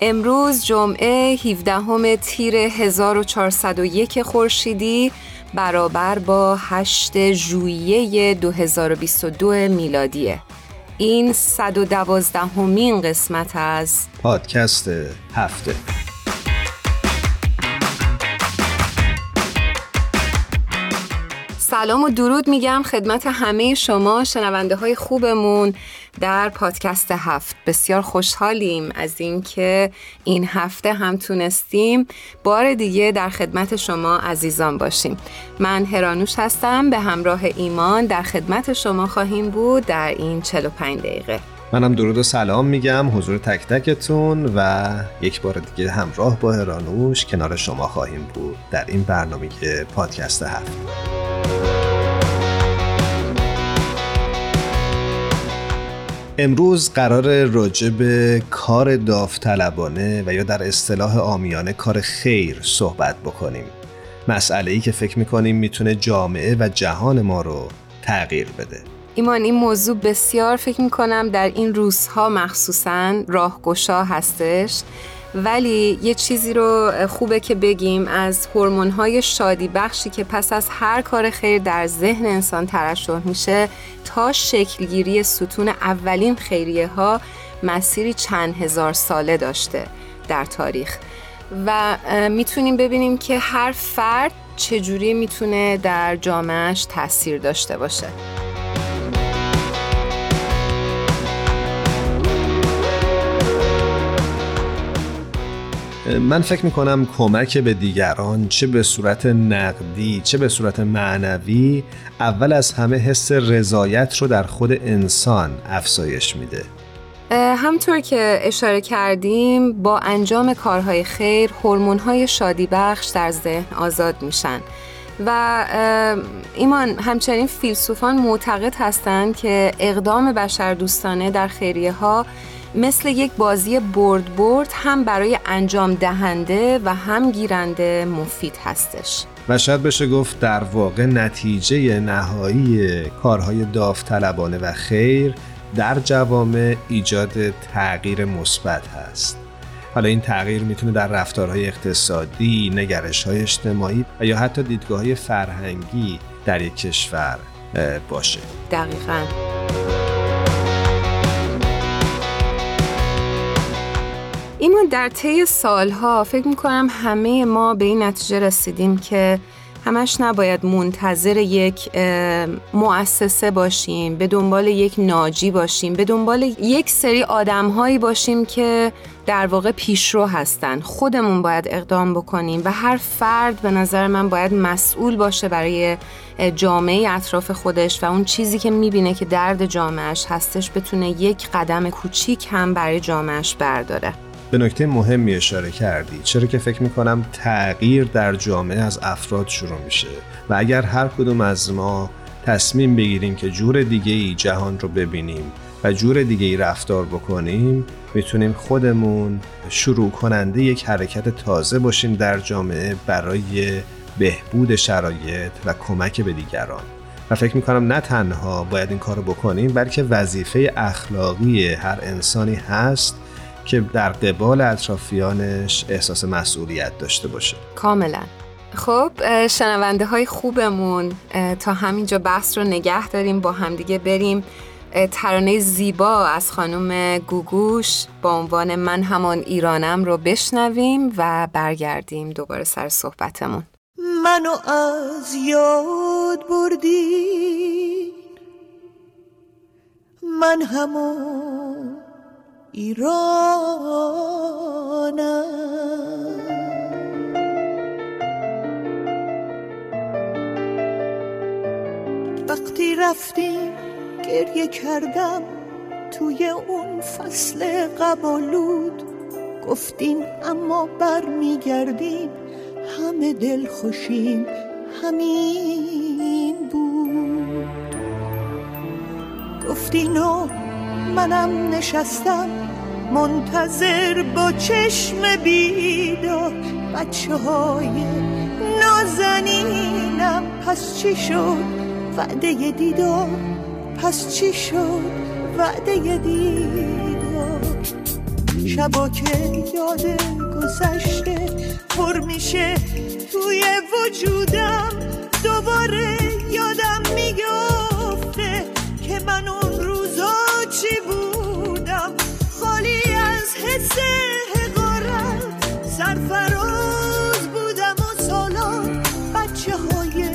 امروز جمعه 17 تیر 1401 خورشیدی برابر با 8 ژوئیه 2022 میلادیه. این 112 همین قسمت از پادکست هفته. سلام و درود میگم خدمت همه شما شنونده های خوبمون در پادکست هفت. بسیار خوشحالیم از اینکه این هفته هم تونستیم بار دیگه در خدمت شما عزیزان باشیم. من هرانوش هستم به همراه ایمان در خدمت شما خواهیم بود در این 45 دقیقه. منم درود و سلام میگم حضور تک تکتون و یک بار دیگه همراه با هرانوش کنار شما خواهیم بود در این برنامه پادکست هفت. امروز قرار راجع به کار داوطلبانه و یا در اصطلاح آمیانه کار خیر صحبت بکنیم. مسئله ای که فکر می‌کنیم می‌تونه جامعه و جهان ما رو تغییر بده. ایمان این موضوع بسیار فکر می‌کنم در این روزها مخصوصا راهگشا هستش. ولی یه چیزی رو خوبه که بگیم از های شادی بخشی که پس از هر کار خیر در ذهن انسان ترشح میشه تا شکلگیری ستون اولین خیریه ها مسیری چند هزار ساله داشته در تاریخ. و می‌تونیم ببینیم که هر فرد چجوری می‌تونه در جامعهش تاثیر داشته باشه. من فکر می‌کنم کمک به دیگران چه به صورت نقدی چه به صورت معنوی اول از همه حس رضایت رو در خود انسان افزایش میده. همطور که اشاره کردیم با انجام کارهای خیر هورمون‌های شادی بخش در ذهن آزاد میشن. و ایمان همچنین فیلسوفان معتقد هستند که اقدام بشر دوستانه در خیریه ها مثل یک بازی برد برد هم برای انجام دهنده و هم گیرنده مفید هستش. و شاید بشه گفت در واقع نتیجه نهایی کارهای داوطلبانه و خیر در جوامع ایجاد تغییر مثبت هست. حالا این تغییر می‌تونه در رفتارهای اقتصادی، نگرش های اجتماعی و یا حتی دیدگاه های فرهنگی در یک کشور باشه. دقیقاً. ایمان در طی سالها فکر می‌کنم همه ما به این نتیجه رسیدیم که همش نباید منتظر یک مؤسسه باشیم به دنبال یک ناجی باشیم به دنبال یک سری آدمهایی باشیم که در واقع پیشرو هستن. خودمون باید اقدام بکنیم و هر فرد به نظر من باید مسئول باشه برای جامعه اطراف خودش و اون چیزی که می‌بینه که درد جامعهش هستش بتونه یک قدم کوچیک هم برای جامعهش برداره. به نکته مهمی اشاره کردی چرا که فکر می‌کنم تغییر در جامعه از افراد شروع میشه و اگر هر کدوم از ما تصمیم بگیریم که جور دیگه ای جهان رو ببینیم و جور دیگه ای رفتار بکنیم می‌تونیم خودمون شروع کننده یک حرکت تازه باشیم در جامعه برای بهبود شرایط و کمک به دیگران. و فکر می‌کنم نه تنها باید این کار رو بکنیم بلکه وظیفه اخلاقی هر انسانی هست که در قبال اطرافیانش احساس مسئولیت داشته باشه. کاملا. خب شنونده های خوبمون تا همینجا بحث رو نگه داریم با همدیگه بریم. ترانه زیبا از خانم گوگوش با عنوان من همان ایرانم رو بشنویم و برگردیم دوباره سر صحبتمون. منو از یاد بردی من همون ایرانم. وقتی رفتیم گریه کردم توی اون فصل قبالود گفتین اما برمیگردیم همه دل خوشیم همین بود. گفتین و منم نشستم منتظر با چشم بیدار. بچه های نازنینم پس چی شد؟ وعده دیدار. پس چی شد؟ وعده دیدار. شبا که یاد گذشته پر میشه توی وجودم. دوباره حقارت. سرفراز بودم و سالان بچه های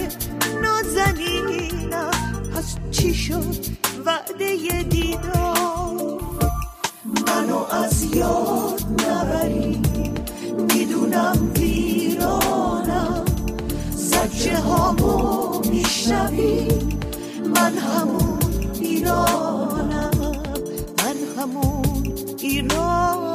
نازنینم. پس چی شد وعده دیدار منو از یاد نبری می‌دونم ویرانم. زجه هامو میشنوی. من همون ایرانم. من همون ایرانم.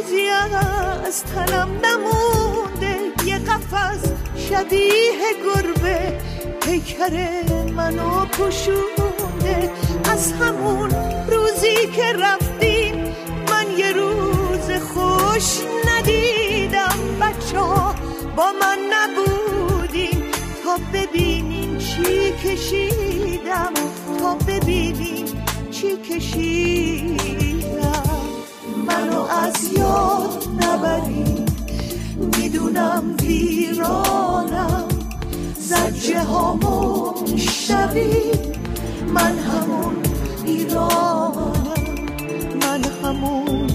چیزی از تنم نمونده. یه قفص شبیه گربه پیکر منو پشونده از همون روزی که رفتیم من یه روز خوش ندیدم. بچه ها با من نبودیم تا ببینیم چی کشیدم. تا ببینیم چی کشیدم. منو از یاد نبری. می‌دونم ویرانم. زجه هامو میشنوی من همون ایرانم. من همون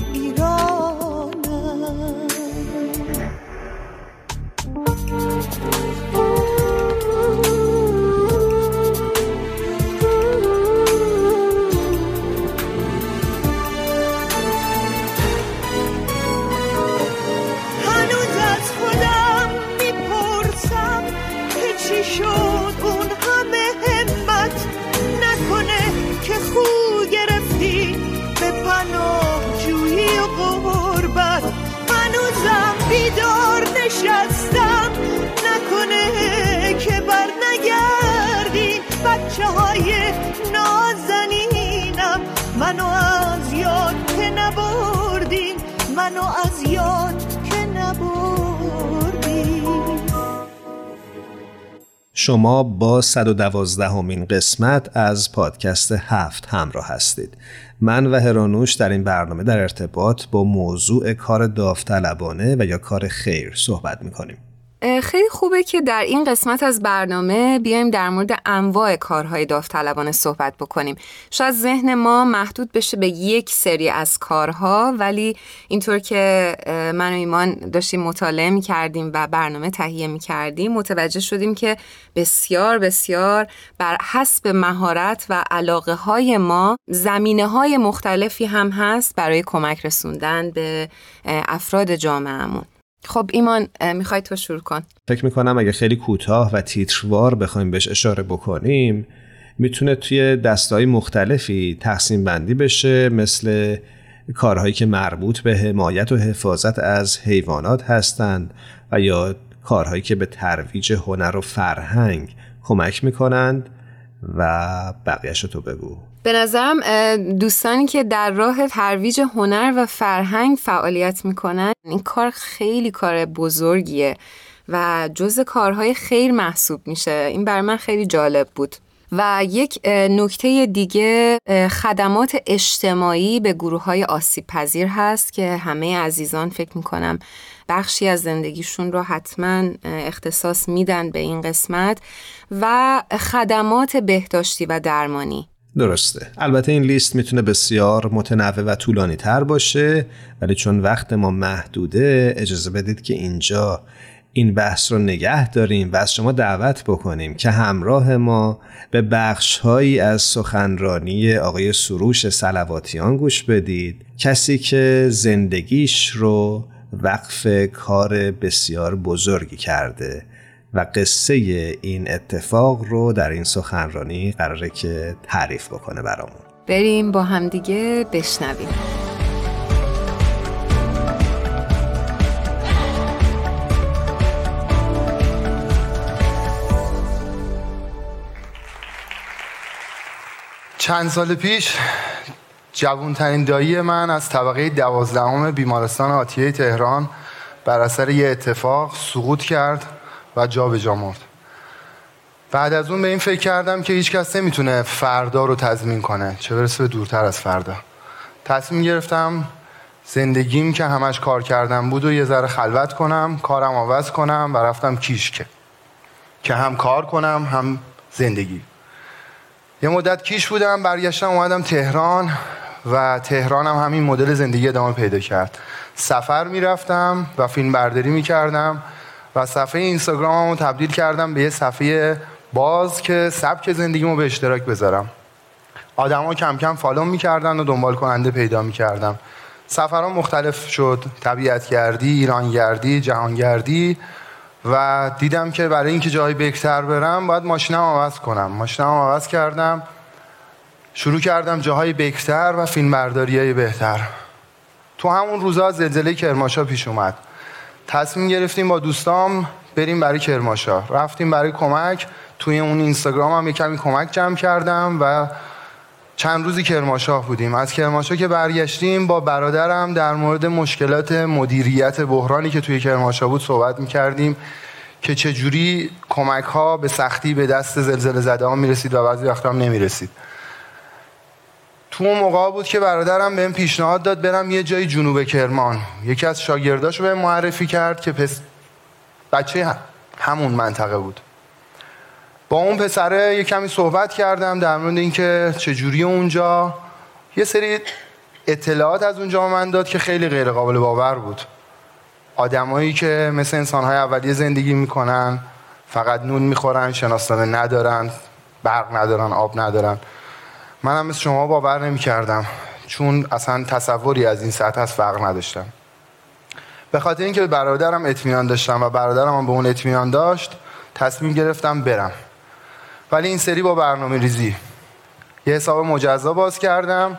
منو از یاد که نبردین شما با 112 همین قسمت از پادکست هفت همراه هستید. من و هرانوش در این برنامه در ارتباط با موضوع کار داوطلبانه و یا کار خیر صحبت می‌کنیم. خیلی خوبه که در این قسمت از برنامه بیایم در مورد انواع کارهای داوطلبانه صحبت بکنیم. شاید ذهن ما محدود بشه به یک سری از کارها ولی اینطور که من و ایمان داشتیم مطالعه می کردیم و برنامه تهیه می کردیم متوجه شدیم که بسیار بسیار بر حسب مهارت و علاقه های ما زمینه های مختلفی هم هست برای کمک رسوندن به افراد جامعهمون. خب ایمان می‌خوای تو شروع کن. فکر می‌کنم اگه خیلی کوتاه و تیتروار بخوایم بهش اشاره بکنیم می‌تونه توی دستای مختلفی تقسیم بندی بشه مثل کارهایی که مربوط به حمایت و حفاظت از حیوانات هستند و یا کارهایی که به ترویج هنر و فرهنگ کمک می‌کنند. و بقیهش تو بگو. به نظرم دوستانی که در راه ترویج هنر و فرهنگ فعالیت می‌کنن این کار خیلی کار بزرگیه و جز کارهای خیر محسوب میشه. این بر من خیلی جالب بود. و یک نکته دیگه خدمات اجتماعی به گروه های آسیب پذیر هست که همه عزیزان فکر می‌کنم بخشی از زندگیشون رو حتما اختصاص میدن به این قسمت. و خدمات بهداشتی و درمانی. درسته. البته این لیست می‌تونه بسیار متنوع و طولانی تر باشه ولی چون وقت ما محدوده اجازه بدید که اینجا این بحث رو نگه داریم و از شما دعوت بکنیم که همراه ما به بخش هایی از سخنرانی آقای سروش سلواتیان گوش بدید کسی که زندگیش رو وقف کار بسیار بزرگی کرده. و قصه این اتفاق رو در این سخنرانی قراره که تعریف بکنه برامون. بریم با همدیگه بشنویم. چند سال پیش جوانترین دایی من از طبقه دوازدهم بیمارستان آتیه تهران بر اثر یه اتفاق سقوط کرد. و جا به جا مرد. بعد از اون به این فکر کردم که هیچ کس نمی‌تونه فردا رو تضمین کنه. چه برسه به دورتر از فردا. تصمیم گرفتم زندگیم که همش کار کردم بود و یه ذره خلوت کنم کارم عوض کنم و رفتم کیشکه. که هم کار کنم هم زندگی. یه مدت کیش بودم برگشتم اومدم تهران و تهران هم همین مدل زندگی ادامه پیدا کرد. سفر می‌رفتم و فیلم برداری می‌کردم. و صفحه اینستاگراممو رو تبدیل کردم به یه صفحه باز که سبک زندگیمو به اشتراک بذارم. آدما کم کم فالو می‌کردن و دنبال کننده پیدا می‌کردم. سفرها مختلف شد. طبیعت گردی، ایران گردی، جهان گردی و دیدم که برای اینکه جای بهتر برم باید ماشینم عوض کنم. ماشینم عوض کردم. شروع کردم جاهای بکتر و فیلم برداری های بهتر. تو همون روزا زلزله کرماشا پیش اومد. تصمیم گرفتیم با دوستام بریم برای کرماشا رفتیم برای کمک. توی اون اینستاگرام هم کمی کمک جمع کردم و چند روزی کرماشاه بودیم. از کرماشاه که برگشتیم با برادرم در مورد مشکلات مدیریت بحرانی که توی کرماشاه بود صحبت می‌کردیم که چجوری کمک ها به سختی به دست زلزله زده ها می‌رسید و بعضی وقتا هم نمی‌رسید. تو اون موقع بود که برادرم بهم پیشنهاد داد برم یه جای جنوب کرمان. یکی از شاگرداشو به معرفی کرد که پس بچه همون منطقه بود. با اون پسره یه کمی صحبت کردم در مورد اینکه چجوری اونجا. یه سری اطلاعات از اونجا من داد که خیلی غیر قابل باور بود. آدمایی که مثل انسانهای اولیه زندگی می‌کنن فقط نون می‌خورن شناسنامه ندارن برق ندارن آب ندارن. منم مثل شما باور نمی‌کردم چون اصلا تصوری از این سطح از فرق نداشتم. به خاطر اینکه به برادرم اطمینان داشتم و برادرم به اون اطمینان داشت تصمیم گرفتم برم. ولی این سری با برنامه ریزی. یه حساب مجزا باز کردم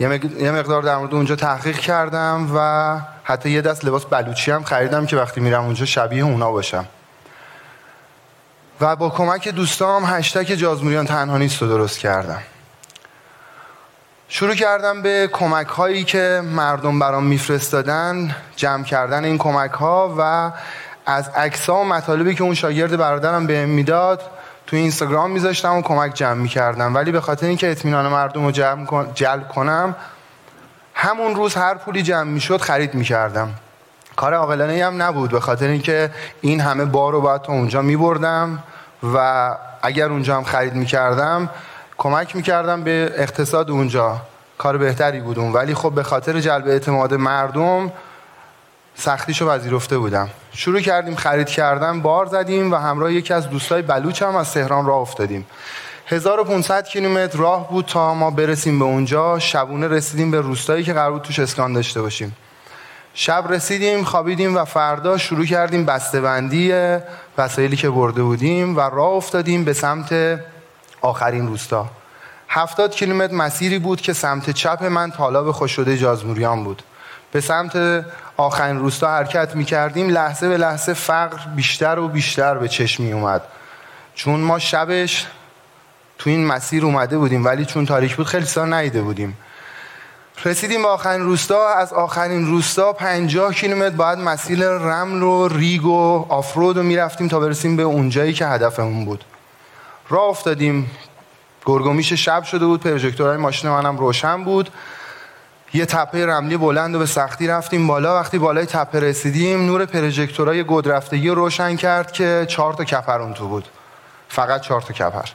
یه مقدار در مورد اونجا تحقیق کردم و حتی یه دست لباس بلوچی هم خریدم که وقتی میرم اونجا شبیه اونا باشم. و با کمک دوستام هشتک جازموریان تنها نیست رو درست کردم. شروع کردم به کمک هایی که مردم برام میفرستادن جمع کردن این کمک ها و از عکس و مطالبی که اون شاگرد برادرم بهم می‌داد تو اینستاگرام میذاشتم و کمک جمع می‌کردم. ولی به خاطر اینکه اطمینان مردم رو جلب کنم همون روز هر پولی جمع می‌شد خرید می‌کردم. کار عاقلانه هم نبود. به خاطر اینکه این همه بار رو باید تا اونجا میبردم و اگر اونجا هم خرید می‌کردم کمک می‌کردم به اقتصاد اونجا. کار بهتری بودم. ولی خب به خاطر جلب اعتماد مردم سختیشو پذیرفته بودم. شروع کردیم خرید کردن بار زدیم و همراه یکی از دوستای بلوچ هم از تهران راه افتادیم. 1500 کیلومتر راه بود تا ما برسیم به اونجا. شبونه رسیدیم به روستایی که قرار بود توش اسکان داشته باشیم. شب رسیدیم خوابیدیم و فردا شروع کردیم بسته‌بندی وسایلی که برده بودیم و راه افتادیم به سمت آخرین روستا. هفتاد کیلومتر مسیری بود که سمت چپ من تالاب خوش شده جازموریان بود. به سمت آخرین روستا حرکت می کردیم لحظه به لحظه فقر بیشتر و بیشتر به چشم می اومد چون ما شبش تو این مسیر اومده بودیم ولی چون تاریک بود خیلی سال نیده بودیم. رسیدیم به آخرین روستا. از آخرین روستا 50 کیلومتر باید مسیر رمل و ریگ و آفرود رو می‌رفتیم تا برسیم به اونجایی که هدفمون بود. راه افتادیم. گرگومیش شب شده بود پروژکتورهای ماشین منم روشن بود. یه تپه رملی بلند و به سختی رفتیم بالا. وقتی بالای تپه رسیدیم نور پروژکتورهای گدرفتگی رو روشن کرد که چهار تا کپر اون تو بود. فقط چهار تا کپر.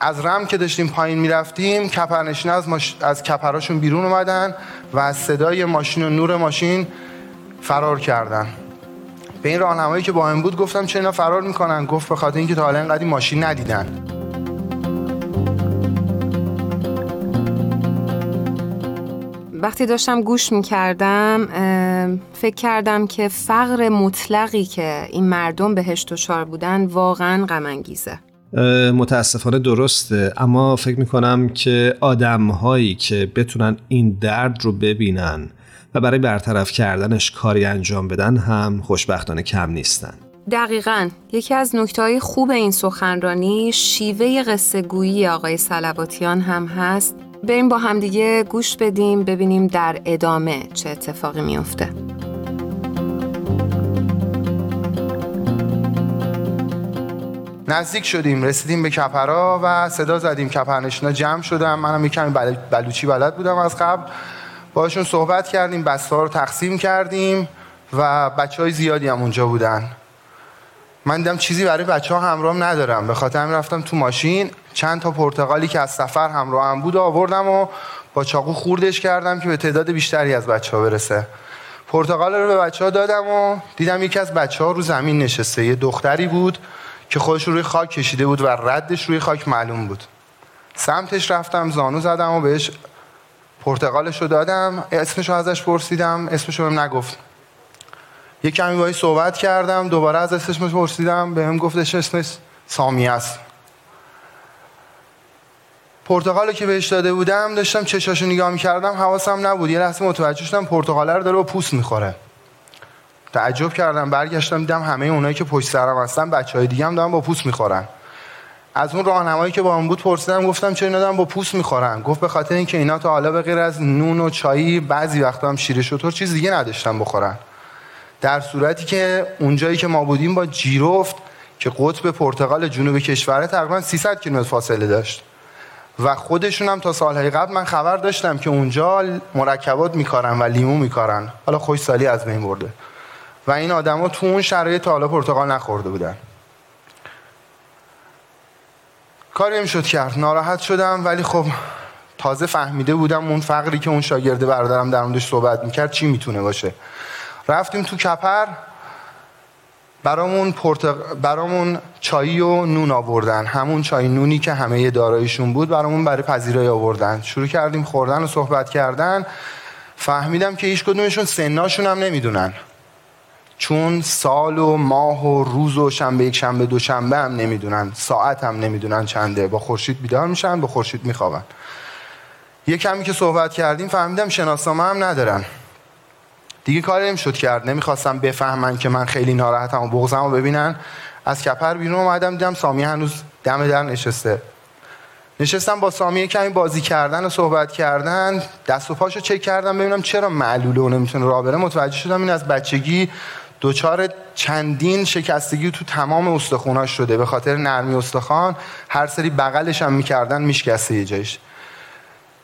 از رم که داشتیم پایین می‌رفتیم کپرنشین از, ماش... از کپراشون بیرون اومدن و از صدای ماشین و نور ماشین فرار کردن. به این راهنمایی که با هم بود گفتم چه اینا فرار می‌کنن؟ گفت به خاطر اینکه تا حالا اینقدر ماشین ندیدن. وقتی داشتم گوش می‌کردم فکر کردم که فقر مطلقی که این مردم بهش دچار بودن واقعا غم متاسفانه درسته. اما فکر می‌کنم که آدم هایی که بتونن این درد رو ببینن و برای برطرف کردنش کاری انجام بدن هم خوشبختانه کم نیستن. دقیقا. یکی از نکته خوب این سخنرانی شیوه قصه گویی آقای سلواتیان هم هست. بریم با همدیگه گوش بدیم ببینیم در ادامه چه اتفاقی میفته نزدیک شدیم رسیدیم به کپرا و صدا زدیم. کپرنشینا جمع شدم منم یه کمی بلوچی بلد بودم از قبل. باشون صحبت کردیم بسته رو تقسیم کردیم و بچه های زیادی هم اونجا بودن. من دیدم چیزی برای بچه ها همراهم ندارم. به خاطر همین رفتم تو ماشین چند تا پرتغالی که از سفر همراه هم بود آوردم و با چاقو خوردش کردم که به تعداد بیشتری از بچه ها برسه. پرتغال رو به بچه ها دادم و دیدم یکی از بچه ها رو زمین نشسته. یه دختری بود که خودش روی خاک کشیده بود و ردش روی خاک معلوم بود. سمتش رفتم زانو زدم و بهش پرتقالش رو دادم اسمش رو ازش پرسیدم اسمش رو نگفت. یه کمی باید صحبت کردم دوباره از اسمش پرسیدم هم گفتش اسمش سامی است. پرتقال که بهش داده بودم داشتم چشاشو نگاه می‌کردم حواسم نبود. یه لحظه متوجه شدم پرتقاله رو داره و پوست می‌خوره. تعجب کردم برگشتم دیدم همه اونایی که پشت سرم هستن بچه های دیگه هم دارن با پوست می‌خورن. از اون راهنمایی که با من بود پرسیدم گفتم چرا اینا دارن با پوست می‌خورن؟ گفت به خاطر اینکه اینا تا حالا به غیر از نون و چایی بعضی وقتا هم شیر شطور چیز دیگه نداشتن بخورن. در صورتی که اونجایی که ما بودیم با جیرفت که قطب پرتغال جنوب کشور تقریبا 300 کیلومتر فاصله داشت. و خودشون هم تا سالهای قبل من خبر داشتم که اونجا مرکبات میکارن و لیمو میکارن. حالا خوش سالی از بین برده. و این آدما تو اون شرایط تا حالا پرتقال نخورده بودن. کاری شد کرد. ناراحت شدم ولی خب تازه فهمیده بودم اون فقری که اون شاگرد برادرم در موردش صحبت می‌کرد چی می‌تونه باشه. رفتیم تو کپر برامون, پرتق... برامون چایی و نون آوردن. همون چای نونی که همه دارایشون بود برامون برای پذیرایی آوردن. شروع کردیم خوردن و صحبت کردن. فهمیدم که هیچ کدومشون سناشون هم نمی‌دونن. چون سال و ماه و روز و شنبه یک شنبه دو شنبه هم نمی‌دونن ساعت هم نمی‌دونن چنده. با خورشید بیدار میشن با خورشید میخوابن. یه کمی که صحبت کردیم فهمیدم شناسنامه هم ندارن. دیگه کاری نمی‌شد کرد. نمی‌خواستم بفهمن که من خیلی ناراحتم و بغزم رو ببینن. از کپر بیرون اومدم دیدم سامی هنوز دم در نشسته. نشستم با سامی کمی بازی کردن و صحبت کردن. دست و پاشو چک کردم ببینم چرا معلوله و نمی‌تونه راه بره. متوجه شدم این از بچگی دچار چندین شکستگی تو تمام استخوناش شده. به خاطر نرمی استخوان هر سری بغلش هم می‌کردن میشکسته یه جایش.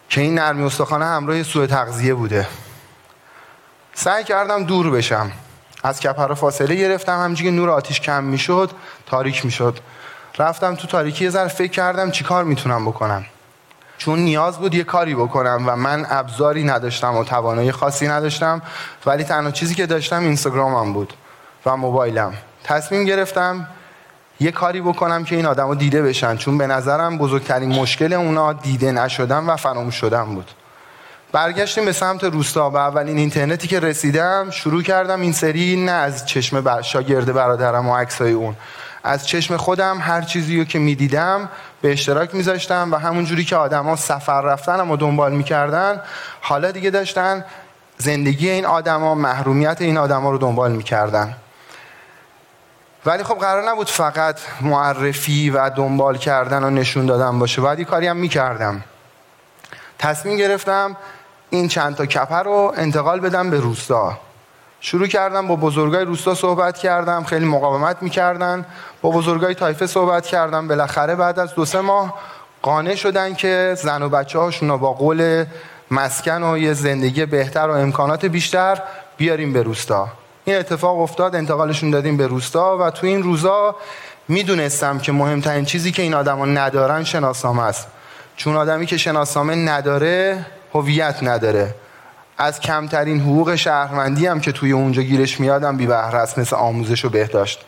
که این نرمی استخوان همراه سوء تغذیه بوده. سعی کردم دور بشم. از کپر فاصله گرفتم. که نور آتیش کم می‌شد تاریک می‌شد. رفتم تو تاریکی یه ذره فکر کردم چیکار می‌تونم بکنم. چون نیاز بود یه کاری بکنم و من ابزاری نداشتم و توانایی خاصی نداشتم ولی تنها چیزی که داشتم اینستاگرامم بود و موبایلم. تصمیم گرفتم یه کاری بکنم که این آدما دیده بشن چون به نظرم بزرگترین مشکل اونا دیده نشدن و فراموش شدن بود. برگشتیم به سمت روستا و اولین اینترنتی که رسیدم شروع کردم این سری نه از چشم شاگرد برادرم و عکسای اون. از چشم خودم هر چیزی رو که می‌دیدم به اشتراک میذاشتم و همون جوری که آدما سفر رفتن و دنبال می‌کردن حالا دیگه داشتن زندگی این آدما محرومیت این آدما رو دنبال می‌کردن. ولی خب قرار نبود فقط معرفی و دنبال کردن و نشون دادن باشه. باید یه کاری هم می‌کردم. تصمیم گرفتم این چند تا کپر رو انتقال بدم به روستا. شروع کردم با بزرگای روستا صحبت کردم خیلی مقاومت می‌کردن. با بزرگای تایفه صحبت کردم. بالاخره بعد از دو سه ماه قانع شدن که زن و بچه هاشون با قول مسکن و یه زندگی بهتر و امکانات بیشتر بیاریم به روستا. این اتفاق افتاد انتقالشون دادیم به روستا و تو این روزا می‌دونستم که مهمترین چیزی که این آدما ندارن شناسنامه است. چون آدمی که شناسنامه نداره هویت نداره. از کمترین حقوق شهروندی هم که توی اونجا گیرش میادم بی بهره است مثل آموزش و بهداشت.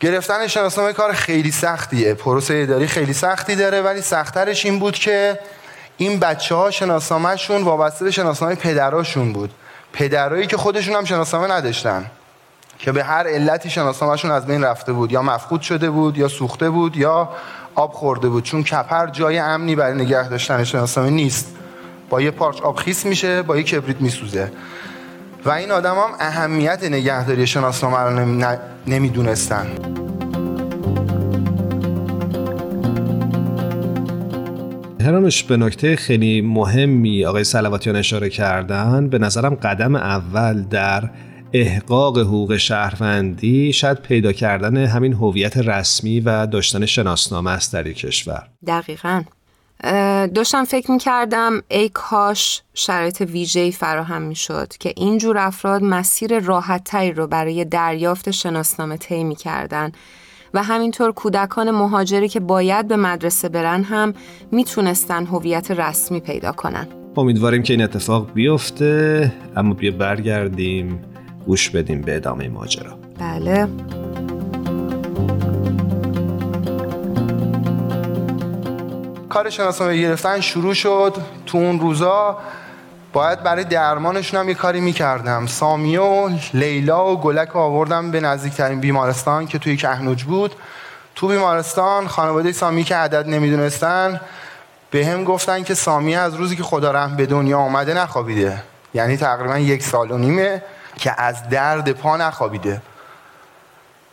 گرفتن شناسنامه کار خیلی سختیه. پروسه اداری خیلی سختی داره ولی سختترش این بود که این بچه ها شناسنامهشون وابسته به شناسنامه پدراشون بود. پدرایی که خودشون هم شناسنامه نداشتن که به هر علتی شناسنامهشون از بین رفته بود. یا مفقود شده بود یا سوخته بود یا آب خورده بود. چون کپر جای امنی برای نگه داشتن شناسنامه نیست. با یه پارچ آب خیس میشه با یه کبریت میسوزه. و این آدم هم اهمیت نگهداری شناسنامه رو نمی‌دونستن. هرانوش به نکته خیلی مهمی آقای سلواتیان اشاره کردن. به نظرم قدم اول در احقاق حقوق شهروندی شاید پیدا کردن همین هویت رسمی و داشتن شناسنامه است در کشور. دقیقا. داشتم فکر می کردم ای کاش شرایط ویژه‌ای فراهم می شد که اینجور افراد مسیر راحتتری رو برای دریافت شناسنامه طی می کردن و همینطور کودکان مهاجری که باید به مدرسه برن هم می‌تونستن هویت رسمی پیدا کنن. امیدواریم که این اتفاق بیفته اما بیا برگردیم گوش بدیم به ادامه ماجرا. بله. کار شناسنامه گرفتن شروع شد. تو اون روزا باید برای درمانشون هم یه کاری می‌کردم. سامی و لیلا و گلک آوردم به نزدیکترین بیمارستان که توی کهنوج بود. تو بیمارستان خانواده سامی که عدد نمی‌دونستن به هم گفتن که سامی از روزی که خدا رحم به دنیا آمده نخوابیده. یعنی تقریبا یک سال و نیمه که از درد پا نخوابیده.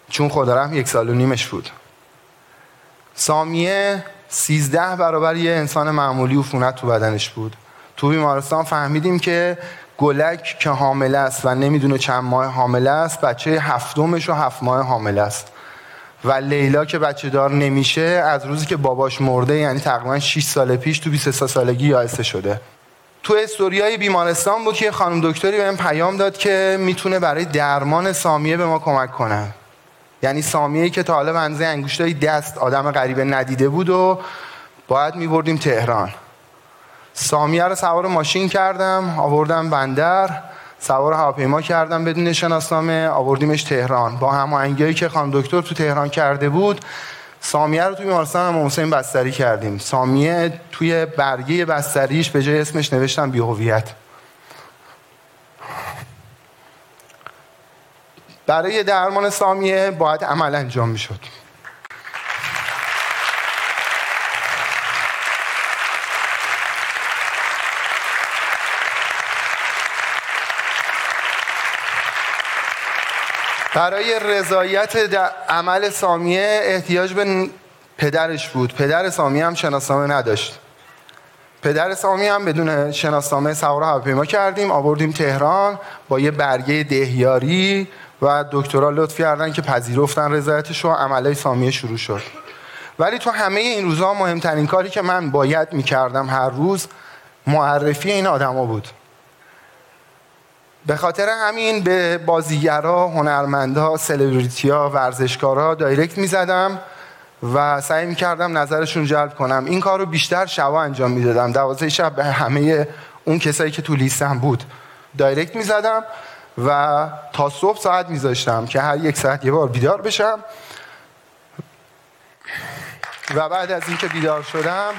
چون خدا رحم یک سال و نیمش بود. سامیه سیزده برابر یه انسان معمولی و فونت تو بدنش بود. تو بیمارستان فهمیدیم که گلک که حامله است و نمی‌دونه چند ماه حامله است بچه هفتمش و هفت ماه حامله است. و لیلا که بچه دار نمیشه از روزی که باباش مرده یعنی تقریبا 6 سال پیش تو 23 سالگی یائسه شده. تو استوریای بیمارستان بود که خانم دکتری بهم پیام داد که می‌تونه برای درمان سامیه به ما کمک کنه. یعنی سامیه که تا حالا بنزه انگشتای دست آدم غریبه ندیده بود و باید میبردیم تهران. سامیه رو سوار ماشین کردم آوردم بندر سوار هواپیما کردم بدون شناسنامه آوردیمش تهران. با هماهنگی که خانم دکتر تو تهران کرده بود سامیه رو توی بیمارستان هم حسین بستری کردیم. سامیه توی برگه بستریش به جای اسمش نوشتم بیهویت. برای درمان سامیه باید عمل انجام می‌شد. برای رضایت عمل سامیه احتیاج به پدرش بود. پدر سامیه هم شناسنامه نداشت. پدر سامی هم بدون شناسنامه سوار هواپیما کردیم. آوردیم تهران با یه برگه دهیاری. و دکترها لطف کردن که پذیرفتن رضایتش و عملای سامیه شروع شد. ولی تو همه این روزها مهمترین کاری که من باید می‌کردم هر روز معرفی این آدما بود. به خاطر همین به بازیگرا، هنرمندا، سلبریتیا، ورزشکارا دایرکت می‌زدم و سعی می‌کردم نظرشون جلب کنم. این کار رو بیشتر شبا انجام می‌دادم. دوازده شب به همه اون کسایی که تو لیستم بود direct می‌زدم. و تا صبح ساعت میذاشتم که هر یک ساعت یه بار بیدار بشم. و بعد از اینکه بیدار شدم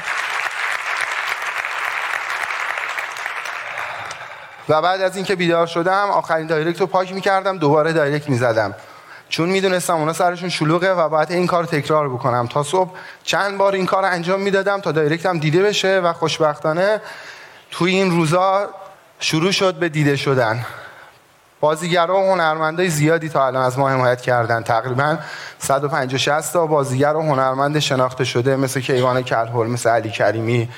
و بعد از اینکه بیدار شدم آخرین direct رو پاک می‌کردم دوباره direct می‌زدم. چون می‌دونستم اونا سرشون شلوغه و باید این کار تکرار بکنم. تا صبح چند بار این کار انجام می‌دادم تا direct م دیده بشه و خوشبختانه توی این روزا شروع شد به دیده شدن. بازیگرا و هنرمندای زیادی تا الان از ما حمایت کردن. تقریبا 150 60 تا بازیگر و هنرمند شناخته شده مثل کیوان کلهر مثل علی کریمی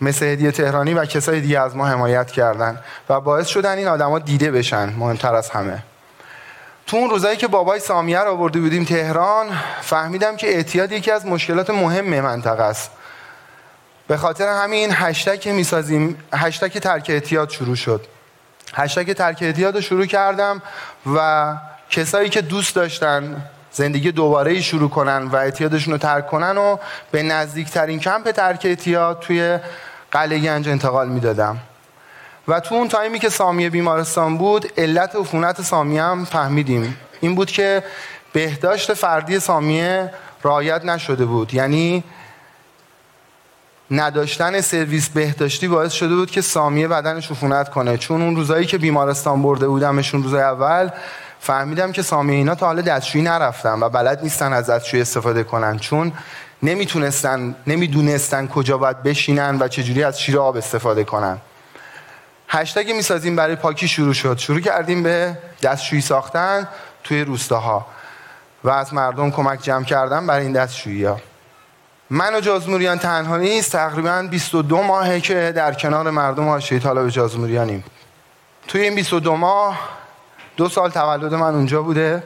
مثل هدیه تهرانی و کسای دیگه از ما حمایت کردن. و باعث شدن این آدما دیده بشن. مهمتر از همه. تو اون روزایی که بابای سامیه رو آورده بودیم تهران فهمیدم که اعتیاد یکی از مشکلات مهم منطقه است. به خاطر همین هشتگ که می‌سازیم هشتگ ترک اعتیاد شروع شد. هشتگ ترک اعتیاد رو شروع کردم و کسایی که دوست داشتن زندگی دوباره شروع کنن و اعتیادشون رو ترک کنن و به نزدیکترین کمپ ترک اعتیاد توی قلعه گنج انتقال می‌دادم. و تو اون تایمی که سامیه بیمارستان بود علت عفونت سامیه هم فهمیدیم. این بود که بهداشت فردی سامیه رعایت نشده بود. یعنی نداشتن سرویس بهداشتی باعث شده بود که سامیه بدنش عفونت کنه. چون اون روزایی که بیمارستان برده بودمشون روزای اول فهمیدم که سامیه اینا تا حالا دستشویی نرفتن و بلد نیستن از دستشویی استفاده کنن. چون نمی‌تونستن نمی‌دونستن کجا باید بشینن و چجوری از شیر آب استفاده کنن. هشتگ می‌سازیم برای پاکی شروع شد. شروع کردیم به دستشویی ساختن توی روستاها. و از مردم کمک جمع کردن برای این دستشویی ها من و جازموریان تنها نیست تقریبا 22 ماهه که در کنار مردم حاشیه طالب جازموریانیم. توی این 22 ماه دو سال تولد من اونجا بوده.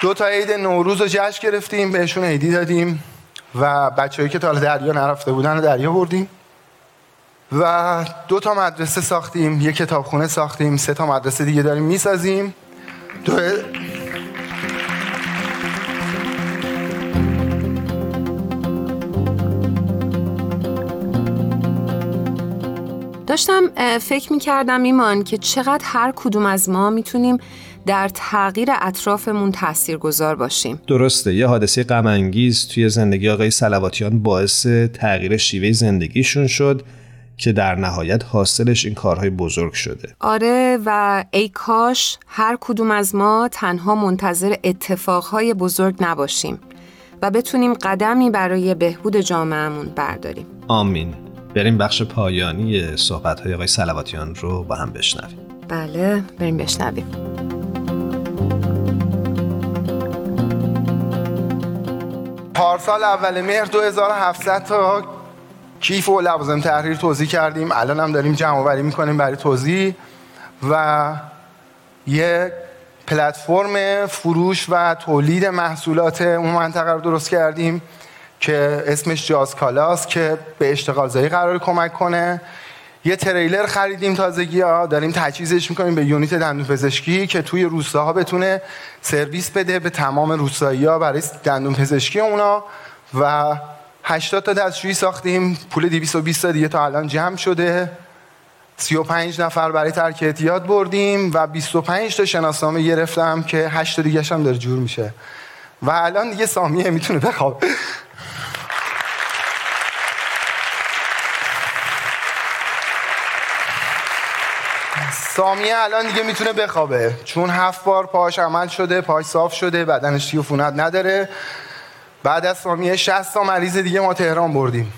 دو تا عید نوروز رو جشن گرفتیم بهشون عیدی دادیم و بچه‌ای که تا دریا نرفته بودن رو دریا بردیم. و دو تا مدرسه ساختیم یک کتابخونه ساختیم سه تا مدرسه دیگه داریم می‌سازیم. دو داشتم فکر می‌کردم ایمان که چقدر هر کدوم از ما می‌تونیم در تغییر اطرافمون تأثیر گذار باشیم. درسته یه حادثه غم توی زندگی آقای سلواتیان باعث تغییر شیوه زندگیشون شد. که در نهایت حاصلش این کارهای بزرگ شده. آره و ای کاش هر کدوم از ما تنها منتظر اتفاقهای بزرگ نباشیم و بتونیم قدمی برای بهبود جامعهمون برداریم. آمین. بریم بخش پایانی صحبت های آقای سلواتیان رو با هم بشنویم. بله بریم بشنویم. پارسال اول مهر 2700 تا کیف و لوازم تحریر توضیح کردیم. الان هم داریم جمع آوری می‌کنیم برای توضیح. و یه پلتفرم فروش و تولید محصولات اون منطقه رو درست کردیم که اسمش جاز کالاست که به اشتغال زایی قرار کمک کنه. یه تریلر خریدیم تازگی ها. داریم تجهیزش می‌کنیم به یونیت دندون پزشکی که توی روستاها بتونه سرویس بده به تمام روستایی ها برای دندون پزشکی اونا. و 80 تا دستشویی ساختیم پول 220 تا دیگه تا الان جمع شده. 35 نفر برای ترک اعتیاد بردیم و 25 تا شناسنامه گرفتم که 8 تا دیگه هم داره جور میشه. و الان دیگه سامیه می‌تونه بخواب. سامیه الان دیگه می‌تونه بخوابه. چون هفت بار پاش عمل شده پاش صاف شده بدنش عفونت نداره. بعد از سامیه 60 تا مریض دیگه ما تهران بردیم.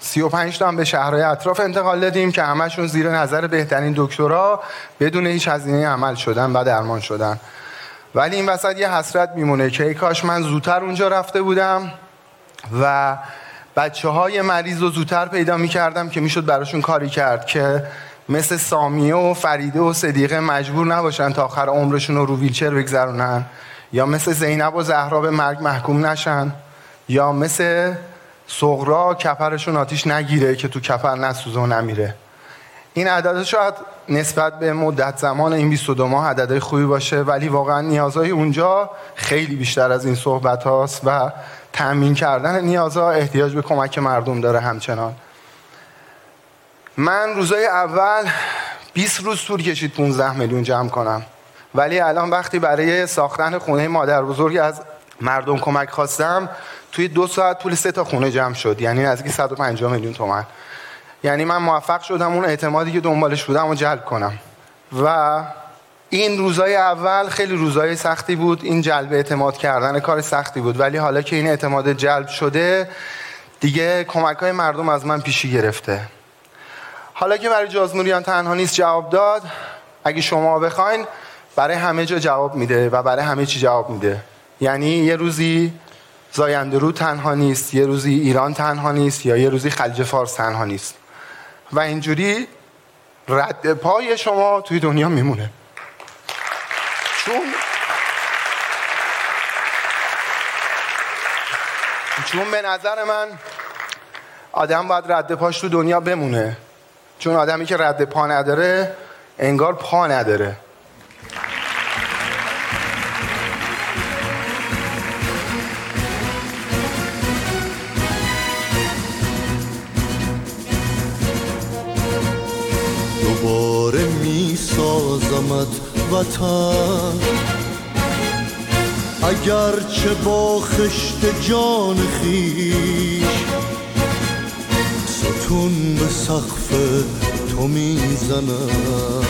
35 تا هم به شهرهای اطراف انتقال دادیم که همشون زیر نظر بهترین دکترا بدون هیچ هزینه عمل شدن و درمان شدن. ولی این وسط یه حسرت میمونه که ای کاش من زودتر اونجا رفته بودم و بچه های مریض رو زودتر پیدا می‌کردم که می‌شد براشون کاری کرد که مثل سامیه و فریده و صدیقه مجبور نباشن تا آخر عمرشون رو رو ویلچر بگذرونن یا مثل زینب و زهرا به مرگ محکوم نشن. یا مثل سغرا کپرشون آتیش نگیره که تو کپر نسوزه و نمیره. این عدد شاید نسبت به مدت زمان این 22 ماه عدد خوبی باشه ولی واقعا نیازهای اونجا خیلی بیشتر از این صحبت هاست و تأمین کردن نیازها احتیاج به کمک مردم داره همچنان. من روزای اول 20 روز طول کشید 15 میلیون جمع کنم. ولی الان وقتی برای ساختن خونه مادر بزرگ از مردم کمک خواستم توی دو ساعت پول سه تا خونه جمع شد. یعنی نزدیک 150 میلیون تومن یعنی من موفق شدم اون اعتمادی که دنبالش بودم و جلب کنم. و این روزای اول خیلی روزای سختی بود. این جلب اعتماد کردن کار سختی بود. ولی حالا که این اعتماد جلب شده دیگه کمک های مردم از من پیشی گرفته. حالا که برای جازموریان تنها نیست جواب داد اگه شما بخواین برای همه جا جواب میده و برای همه چی جواب میده. یعنی یه روزی زایندرو تنها نیست یه روزی ایران تنها نیست یا یه روزی خلیج فارس تنها نیست. و اینجوری رد پای شما توی دنیا میمونه. چون چون به نظر من آدم باید رد پاش تو دنیا بمونه. چون آدمی که رد پا نداره انگار پا نداره. سازمت وطن. اگرچه با خشت جان خیش ستون به سقف تو می‌زنم.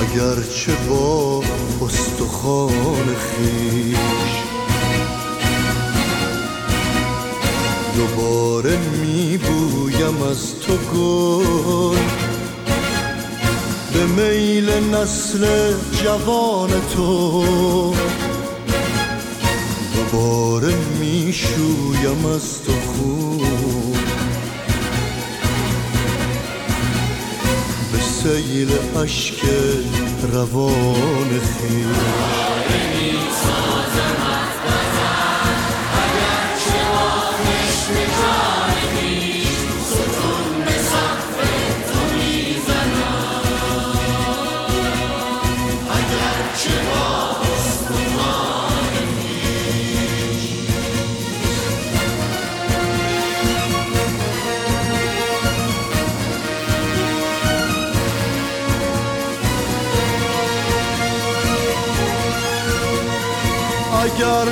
اگرچه با استخوان خیش دوباره میبویم از تو گل. به میل نسل جوان تو. دوباره می‌شویم از تو خون. به سیل اشک روان خیش.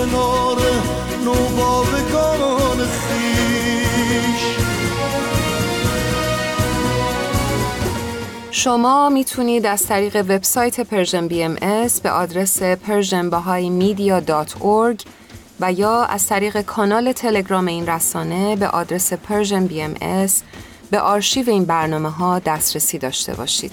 کنار نوباوگان خویش شما می‌تونید از طریق وبسایت Persian BMS به آدرس persianbahaimedia.org و یا از طریق کانال تلگرام این رسانه به آدرس Persian BMS به آرشیو این برنامه ها دسترسی داشته باشید.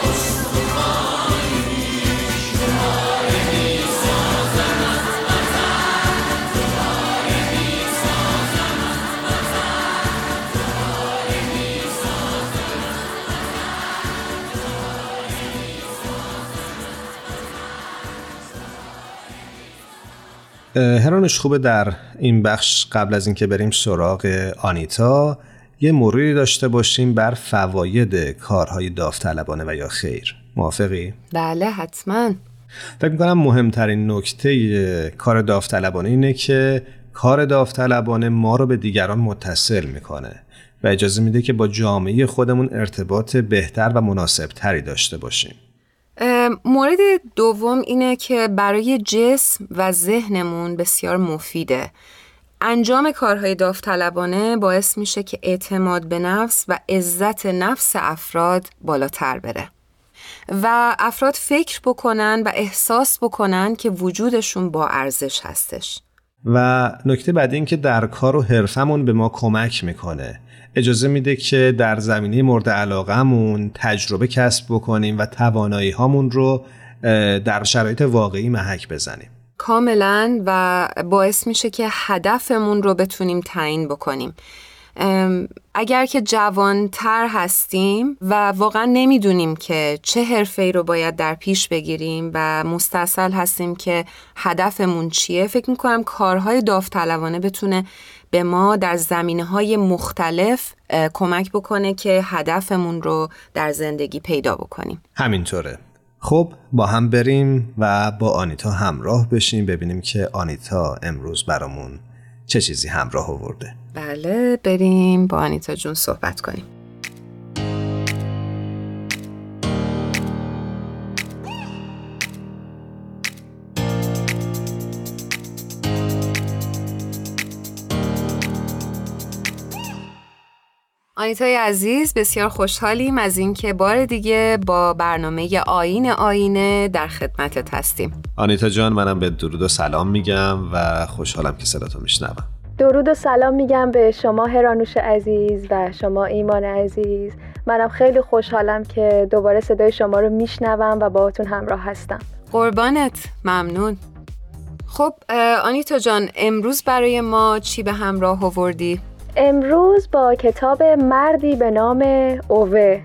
هرانش خوبه در این بخش قبل از اینکه بریم سراغ آنیتا یه مروری داشته باشیم بر فواید کارهای داوطلبانه و یا خیر. موافقی؟ بله حتما. فکر می‌کنم مهمترین نکته کار داوطلبانه اینه که کار داوطلبانه ما رو به دیگران متصل می‌کنه و اجازه میده که با جامعه خودمون ارتباط بهتر و مناسب تری داشته باشیم. مورد دوم اینه که برای جسم و ذهنمون بسیار مفیده. انجام کارهای داوطلبانه باعث میشه که اعتماد به نفس و عزت نفس افراد بالاتر بره. و افراد فکر بکنن و احساس بکنن که وجودشون با ارزش هستش. و نکته بعد این که در کار و حرفمون به ما کمک می‌کنه. اجازه میده که در زمینه مورد علاقهمون تجربه کسب بکنیم و توانایی هامون رو در شرایط واقعی محک بزنیم. کاملا و باعث میشه که هدفمون رو بتونیم تعیین بکنیم. اگر که جوانتر هستیم و واقعا نمی‌دونیم که چه حرفه رو باید در پیش بگیریم و مستصل هستیم که هدفمون چیه فکر می‌کنم کارهای داوطلبانه بتونه به ما در زمینه های مختلف کمک بکنه که هدفمون رو در زندگی پیدا بکنیم. همینطوره. خب با هم بریم و با آنیتا همراه بشیم ببینیم که آنیتا امروز برامون چه چیزی همراه آورده. بله بریم با آنیتا جون صحبت کنیم. آنیتای عزیز بسیار خوشحالیم از اینکه بار دیگه با برنامه آین آینه در خدمتت هستیم. آنیتا جان منم به درود و سلام میگم و خوشحالم که صداتو میشنوم. درود و سلام میگم به شما هرانوش عزیز و شما ایمان عزیز. منم خیلی خوشحالم که دوباره صدای شما رو میشنوم و باهاتون همراه هستم. قربانت ممنون. خب آنیتا جان امروز برای ما چی به همراه آوردی؟ امروز با کتاب مردی به نام اوه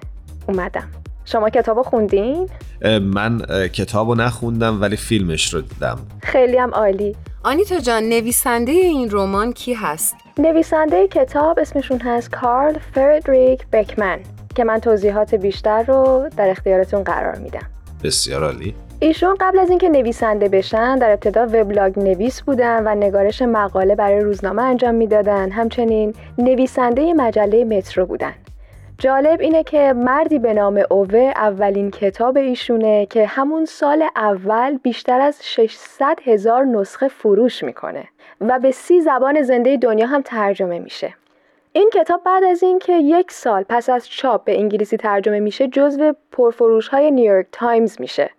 اومدم. شما کتاب خوندین؟ من کتابو نخوندم ولی فیلمش رو دیدم. خیلی هم عالی. آنیتا جان نویسنده این رمان کی هست؟ نویسنده کتاب اسمشون هست کارل فردریک بکمن که من توضیحات بیشتر رو در اختیارتون قرار میدم. بسیار عالی. ایشون قبل از اینکه نویسنده بشن در ابتدا وبلاگ نویس بودن و نگارش مقاله برای روزنامه انجام می‌دادن. همچنین نویسنده مجله مترو بودن. جالب اینه که مردی به نام اوه اولین کتاب ایشونه که همون سال اول بیشتر از 600 هزار نسخه فروش می‌کنه و به سی زبان زنده دنیا هم ترجمه میشه. این کتاب بعد از اینکه یک سال پس از چاپ به انگلیسی ترجمه میشه جزو پرفروش های نیویورک تایمز میشه.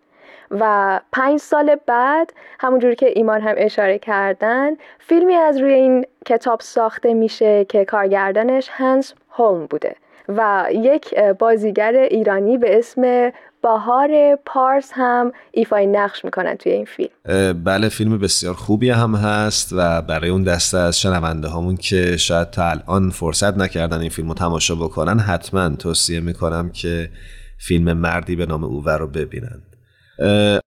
و پنج سال بعد همونجوری که ایمان هم اشاره کردن فیلمی از روی این کتاب ساخته میشه که کارگردانش هنس هولم بوده و یک بازیگر ایرانی به اسم بهار پارس هم ایفای نقش می‌کنن توی این فیلم. بله فیلم بسیار خوبی هم هست و برای اون دسته از شنونده همون که شاید تا الان فرصت نکردن این فیلم رو تماشا بکنن حتما توصیه می‌کنم که فیلم مردی به نام اوور رو ببینن.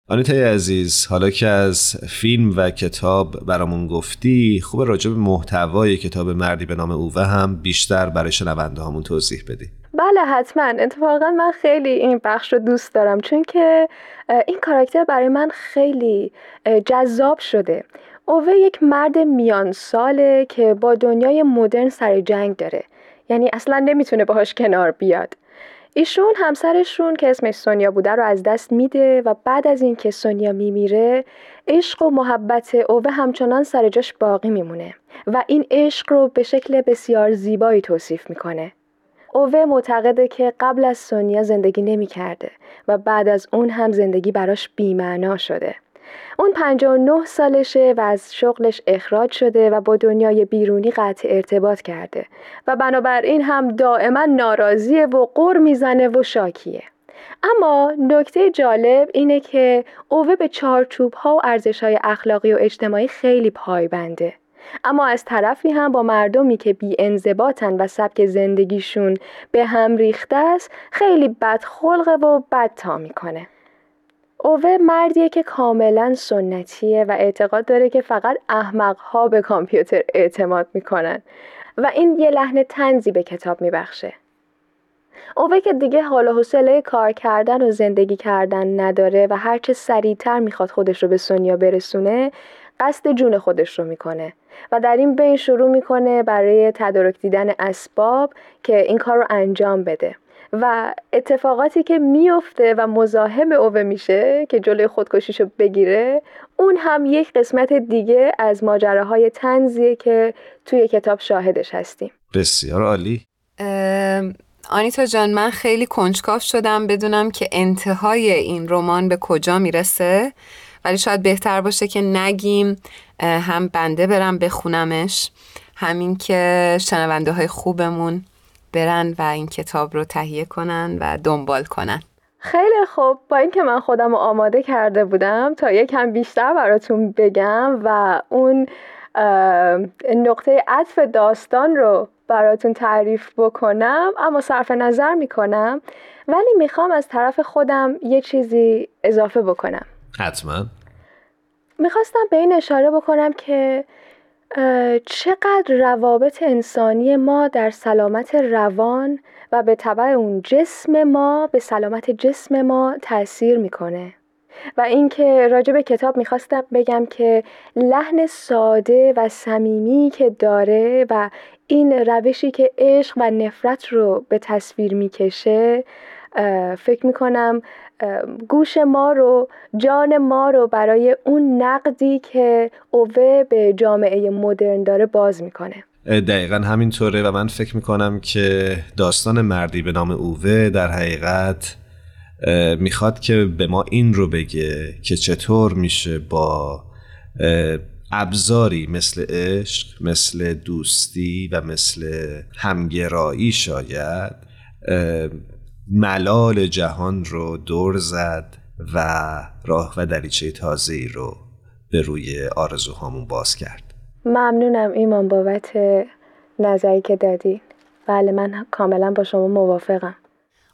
آنیتای عزیز حالا که از فیلم و کتاب برامون گفتی خوب راجع به محتوای کتاب مردی به نام اوه هم بیشتر برای شنونده همون توضیح بدی. بله حتما. اتفاقا من خیلی این بخش رو دوست دارم چون که این کاراکتر برای من خیلی جذاب شده. اوه یک مرد میان ساله که با دنیای مدرن سر جنگ داره. یعنی اصلا نمی‌تونه باهاش کنار بیاد. ایشون همسرشون که اسمش سونیا بوده رو از دست میده و بعد از اینکه سونیا میمیره عشق و محبت اوه همچنان سر جاش باقی میمونه و این عشق رو به شکل بسیار زیبایی توصیف می‌کنه. اوه معتقده که قبل از سونیا زندگی نمی‌کرده و بعد از اون هم زندگی براش بیمعنا شده. اون 59 سالشه و از شغلش اخراج شده و با دنیای بیرونی قطع ارتباط کرده. و بنابراین هم دائما ناراضیه و قر می‌زنه و شاکیه. اما نکته جالب اینه که اوه به چارچوب ها و ارزش های اخلاقی و اجتماعی خیلی پایبنده. اما از طرفی هم با مردمی که بی انضباطن و سبک زندگیشون به هم ریخته است خیلی بدخلقه و بد تا می‌کنه. اوه مردیه که کاملا سنتیه و اعتقاد داره که فقط احمقها به کامپیوتر اعتماد می‌کنن و این یه لحن تنزی به کتاب میبخشه. اوه که دیگه حال و حوصله کار کردن و زندگی کردن نداره و هرچه سریعتر می‌خواد خودش رو به سونیا برسونه قصد جون خودش رو می‌کنه و در این بین شروع می‌کنه برای تدارک دیدن اسباب که این کار رو انجام بده. و اتفاقاتی که میفته و مزاحم اوه میشه که جلوی خودکشیشو بگیره اون هم یک قسمت دیگه از ماجراهای تنزیه که توی کتاب شاهدش هستیم. بسیار عالی. آنیتا جان من خیلی کنجکاف شدم بدونم که انتهای این رمان به کجا می‌رسه ولی شاید بهتر باشه که نگیم هم بنده برم بخونمش همین که شنونده های خوبمون برن و این کتاب رو تهیه کنن و دنبال کنن. خیلی خوب. با اینکه من خودم رو آماده کرده بودم تا یکم بیشتر براتون بگم و اون نقطه عطف داستان رو براتون تعریف بکنم اما صرف نظر می‌کنم. ولی می‌خوام از طرف خودم یه چیزی اضافه بکنم. حتما. می‌خواستم به این اشاره بکنم که چقدر روابط انسانی ما در سلامت روان و به طبع اون جسم ما به سلامت جسم ما تاثیر می‌کنه؟ و اینکه راجع به کتاب می‌خواستم بگم که لحن ساده و صمیمی که داره و این روشی که عشق و نفرت رو به تصویر می‌کشه فکر می‌کنم گوش ما رو جان ما رو برای اون نقدی که اوه به جامعه مدرن داره باز می‌کنه. دقیقا همینطوره و من فکر می‌کنم که داستان مردی به نام اوه در حقیقت می‌خواد که به ما این رو بگه که چطور میشه با ابزاری مثل عشق مثل دوستی و مثل همگرایی شاید ملال جهان رو دور زد و راه و دریچه تازه ای رو به روی آرزوهامون باز کرد. ممنونم ایمان بابت نظری که دادی. بله من کاملا با شما موافقم.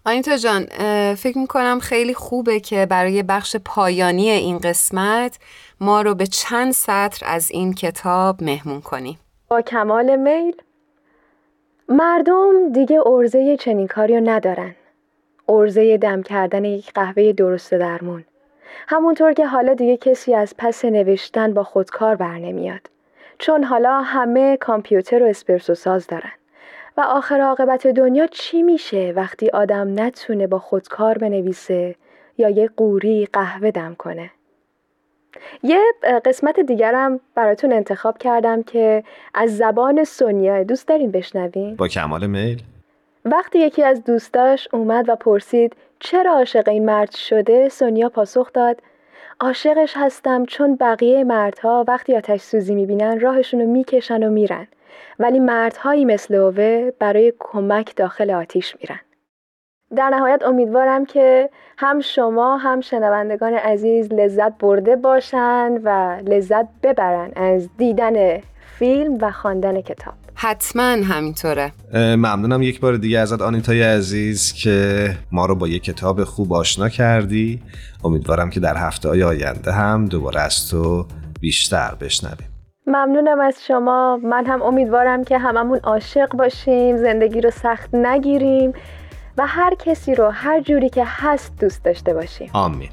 آنیتا جان فکر می‌کنم خیلی خوبه که برای بخش پایانی این قسمت ما رو به چند سطر از این کتاب مهمون کنیم. با کمال میل مردم دیگه ارزه چنین کاری رو ندارن. ارزه دم کردن یک قهوه درست درمون. همونطور که حالا دیگه کسی از پس نوشتن با خودکار بر نمیاد. چون حالا همه کامپیوتر و اسپرسو ساز دارن. و آخر عاقبت دنیا چی میشه وقتی آدم نتونه با خودکار بنویسه یا یه قوری قهوه دم کنه؟ یه قسمت دیگرم براتون انتخاب کردم که از زبان سونیا. دوست دارین بشنوین؟ با کمال میل. وقتی یکی از دوستاش اومد و پرسید چرا عاشق این مرد شده؟ سونیا پاسخ داد عاشقش هستم چون بقیه مردها وقتی آتش سوزی می‌بینن راهشونو می‌کشن و میرن ولی مردهایی مثل اوه برای کمک داخل آتیش میرن. در نهایت امیدوارم که هم شما هم شنوندگان عزیز لذت برده باشند و لذت ببرن از دیدن فیلم و خواندن کتاب. حتما همینطوره. ممنونم یک بار دیگه ازت آنیتای عزیز که ما رو با یک کتاب خوب آشنا کردی. امیدوارم که در هفته های آینده هم دوباره از تو بیشتر بشنویم. ممنونم از شما. من هم امیدوارم که هممون عاشق باشیم زندگی رو سخت نگیریم و هر کسی رو هر جوری که هست دوست داشته باشیم. آمین.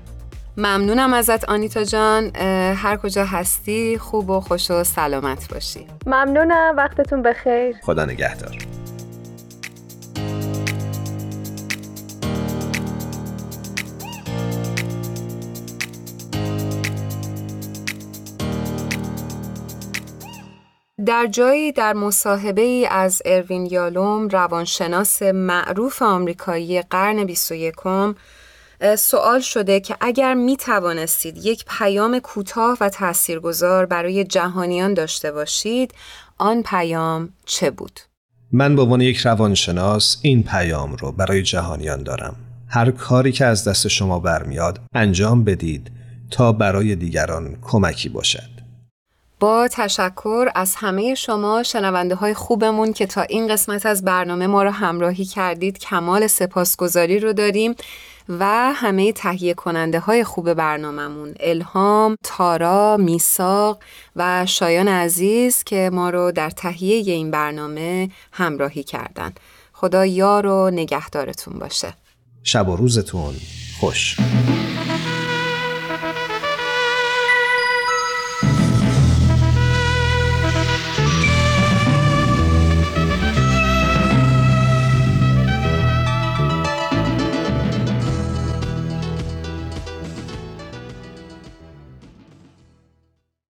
ممنونم ازت آنیتا جان. هر کجا هستی خوب و خوش و سلامت باشی. ممنونم وقتتون بخیر. خدا نگهدار. در جایی در مصاحبه ای از اروین یالوم روانشناس معروف آمریکایی قرن 21 سوال شده که اگر می توانستید یک پیام کوتاه و تاثیرگذار برای جهانیان داشته باشید آن پیام چه بود؟ من به عنوان یک روانشناس این پیام رو برای جهانیان دارم. هر کاری که از دست شما برمیاد انجام بدید تا برای دیگران کمکی باشد. با تشکر از همه شما شنونده های خوبمون که تا این قسمت از برنامه ما رو همراهی کردید کمال سپاسگزاری رو داریم. و همه تهیه کننده های خوب برنامهمون. الهام، تارا، میساق و شایان عزیز که ما رو در تهیه این برنامه همراهی کردن. خدا یار و نگهدارتون باشه. شب و روزتون خوش.